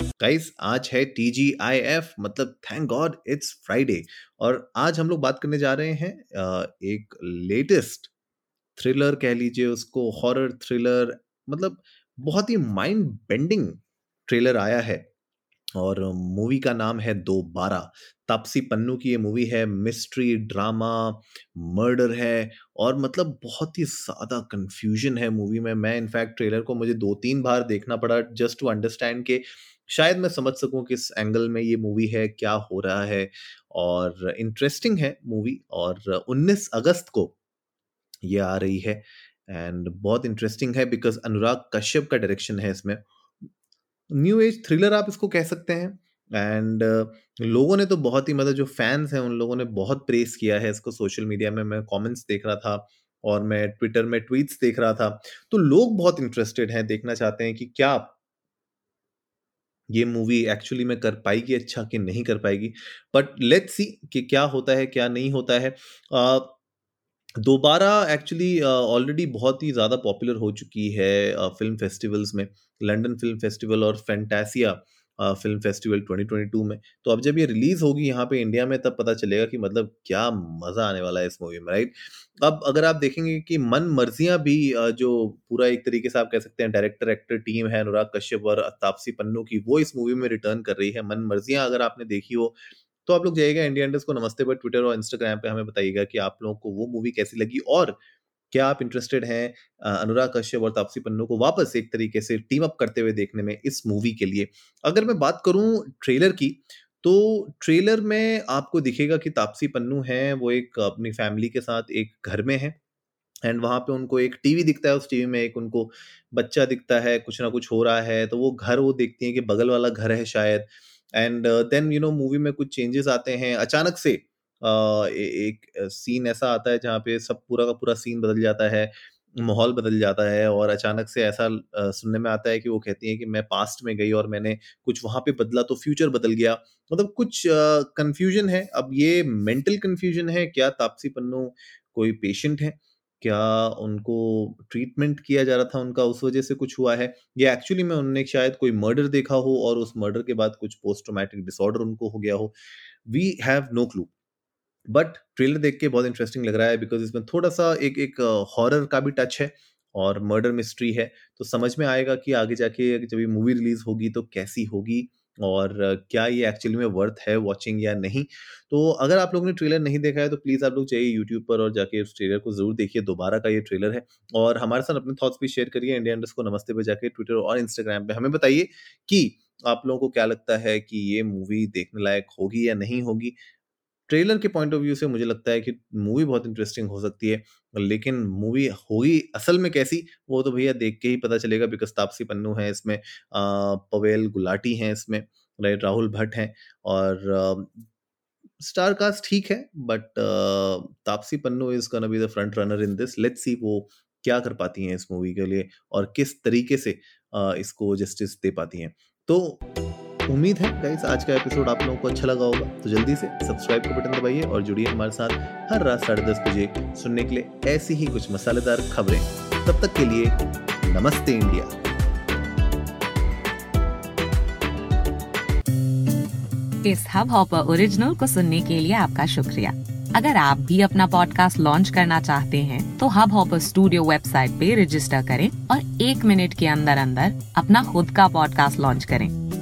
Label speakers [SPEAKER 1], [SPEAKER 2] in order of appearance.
[SPEAKER 1] Guys, आज है T G I F मतलब थैंक गॉड इट्स फ्राइडे और आज हम लोग बात करने जा रहे हैं एक लेटेस्ट थ्रिलर कह लीजिए उसको हॉरर थ्रिलर मतलब बहुत ही माइंड बेंडिंग ट्रेलर आया है। और मूवी का नाम है दो बारह तापसी पन्नू की ये मूवी है, मिस्ट्री, ड्रामा, मर्डर है और मतलब बहुत ही ज़्यादा कंफ्यूजन है मूवी में। मैं इनफैक्ट ट्रेलर को मुझे दो तीन बार देखना पड़ा जस्ट टू अंडरस्टैंड के शायद मैं समझ सकूँ किस एंगल में ये मूवी है, क्या हो रहा है और इंटरेस्टिंग है मूवी और 19 अगस्त को ये आ रही है। एंड बहुत इंटरेस्टिंग है बिकॉज़ अनुराग कश्यप का डायरेक्शन है इसमें। न्यू एज थ्रिलर आप इसको कह सकते हैं। एंड uh, लोगों ने तो बहुत ही मतलब जो फैंस हैं उन लोगों ने बहुत प्रेस किया है इसको सोशल मीडिया में। मैं कमेंट्स देख रहा था और मैं ट्विटर में ट्वीट्स देख रहा था। तो लोग बहुत इंटरेस्टेड हैं देखना चाहते हैं कि क्या ये मूवी एक्चुअली में कर पाएगी अच्छा कि नहीं कर पाएगी। बट लेट्स सी कि क्या होता है क्या नहीं होता है। uh, दोबारा एक्चुअली ऑलरेडी बहुत ही ज़्यादा पॉपुलर हो चुकी है फ़िल्म फेस्टिवल्स में लंदन फ़िल्म फेस्टिवल और फैंटासिया फ़िल्म फेस्टिवल 2022 में। तो अब जब ये रिलीज़ होगी यहाँ पे इंडिया में, तब पता चलेगा कि मतलब क्या मज़ा आने वाला है इस मूवी में राइट अब अगर आप देखेंगे कि मन मर्जियाँ भी जो पूरा एक तरीके से आप कह सकते हैं डायरेक्टर एक्टर टीम है, अनुराग कश्यप और तापसी पन्नू की, वो इस मूवी में रिटर्न कर रही है। मन मर्जियाँ अगर आपने देखी हो तो आप लोग जाइएगा इंडिया इंडस्ट को, नमस्ते पर ट्विटर और इंस्टाग्राम पे हमें बताइएगा कि आप लोगों को वो मूवी कैसी लगी और क्या आप इंटरेस्टेड हैं अनुराग कश्यप और तापसी पन्नू को वापस एक तरीके से टीम अप करते हुए देखने में इस मूवी के लिए। अगर मैं बात करूँ ट्रेलर की तो ट्रेलर में आपको दिखेगा कि तापसी पन्नू है, वो एक अपनी फैमिली के साथ एक घर में है एंड वहाँ पे उनको एक टीवी दिखता है, उस टीवी में एक उनको बच्चा दिखता है, कुछ ना कुछ हो रहा है तो वो घर वो देखती हैं कि बगल वाला घर है शायद। And then you know movie में कुछ चेंजेस आते हैं। अचानक से uh, एक सीन ऐसा आता है जहाँ पे सब पूरा का पूरा सीन बदल जाता है माहौल बदल जाता है और अचानक से ऐसा सुनने में आता है कि वो कहती है कि मैं पास्ट में गई और मैंने कुछ वहाँ पे बदला तो फ्यूचर बदल गया। मतलब कुछ कंफ्यूजन है। अब ये मेंटल कंफ्यूजन है। क्या तापसी पन्नू कोई पेशेंट है? क्या उनको ट्रीटमेंट किया जा रहा था उनका उस वजह से कुछ हुआ है? या एक्चुअली में उन्होंने शायद कोई मर्डर देखा हो और उस मर्डर के बाद कुछ पोस्ट ट्रोमैटिक डिसऑर्डर उनको हो गया हो? We have no clue but trailer देख के बहुत इंटरेस्टिंग लग रहा है बिकॉज़ इसमें थोड़ा सा एक एक हॉरर का भी टच है और मर्डर मिस्ट्री है। तो समझ में आएगा कि आगे जाके जब ये मूवी रिलीज़ होगी तो कैसी होगी? और क्या ये एक्चुअली में वर्थ है वॉचिंग या नहीं? तो अगर आप लोगों ने ट्रेलर नहीं देखा है तो प्लीज़ आप लोग चाहिए यूट्यूब पर और जाके उस ट्रेलर को ज़रूर देखिए। दोबारा का ये ट्रेलर है। और हमारे साथ अपने थॉट्स भी शेयर करिए। इंडिया इंडस्ट को नमस्ते पे जाके ट्विटर और इंस्टाग्राम पे। हमें बताइए कि आप लोगों को क्या लगता है कि ये मूवी देखने लायक होगी या नहीं होगी? ट्रेलर के पॉइंट ऑफ़ व्यू से मुझे लगता है कि मूवी बहुत इंटरेस्टिंग हो सकती है, लेकिन मूवी होगी असल में कैसी, वो तो भैया देख के ही पता चलेगा बिकॉज़ तापसी पन्नू है इसमें पवेल गुलाटी हैं इसमें राइट राहुल भट्ट हैं और स्टार कास्ट ठीक है but Taapsee Pannu is gonna be the front runner in this let's see वो क्या कर पाती हैं इस मूवी के लिए और किस तरीके से इसको जस्टिस दे पाती हैं। तो उम्मीद है। गाइस आज का एपिसोड आप लोगों को अच्छा लगा होगा तो जल्दी से सब्सक्राइब का बटन दबाइए और जुड़िए हमारे साथ हर रात साढ़े दस बजे सुनने के लिए ऐसी ही कुछ मसालेदार खबरें। तब तक के लिए नमस्ते इंडिया।
[SPEAKER 2] इस हब हॉपर ओरिजिनल को सुनने के लिए आपका शुक्रिया। अगर आप भी अपना पॉडकास्ट लॉन्च करना चाहते हैं तो हब हॉपर स्टूडियो वेबसाइट पे रजिस्टर करें और एक मिनट के अंदर अंदर अपना खुद का पॉडकास्ट लॉन्च करें।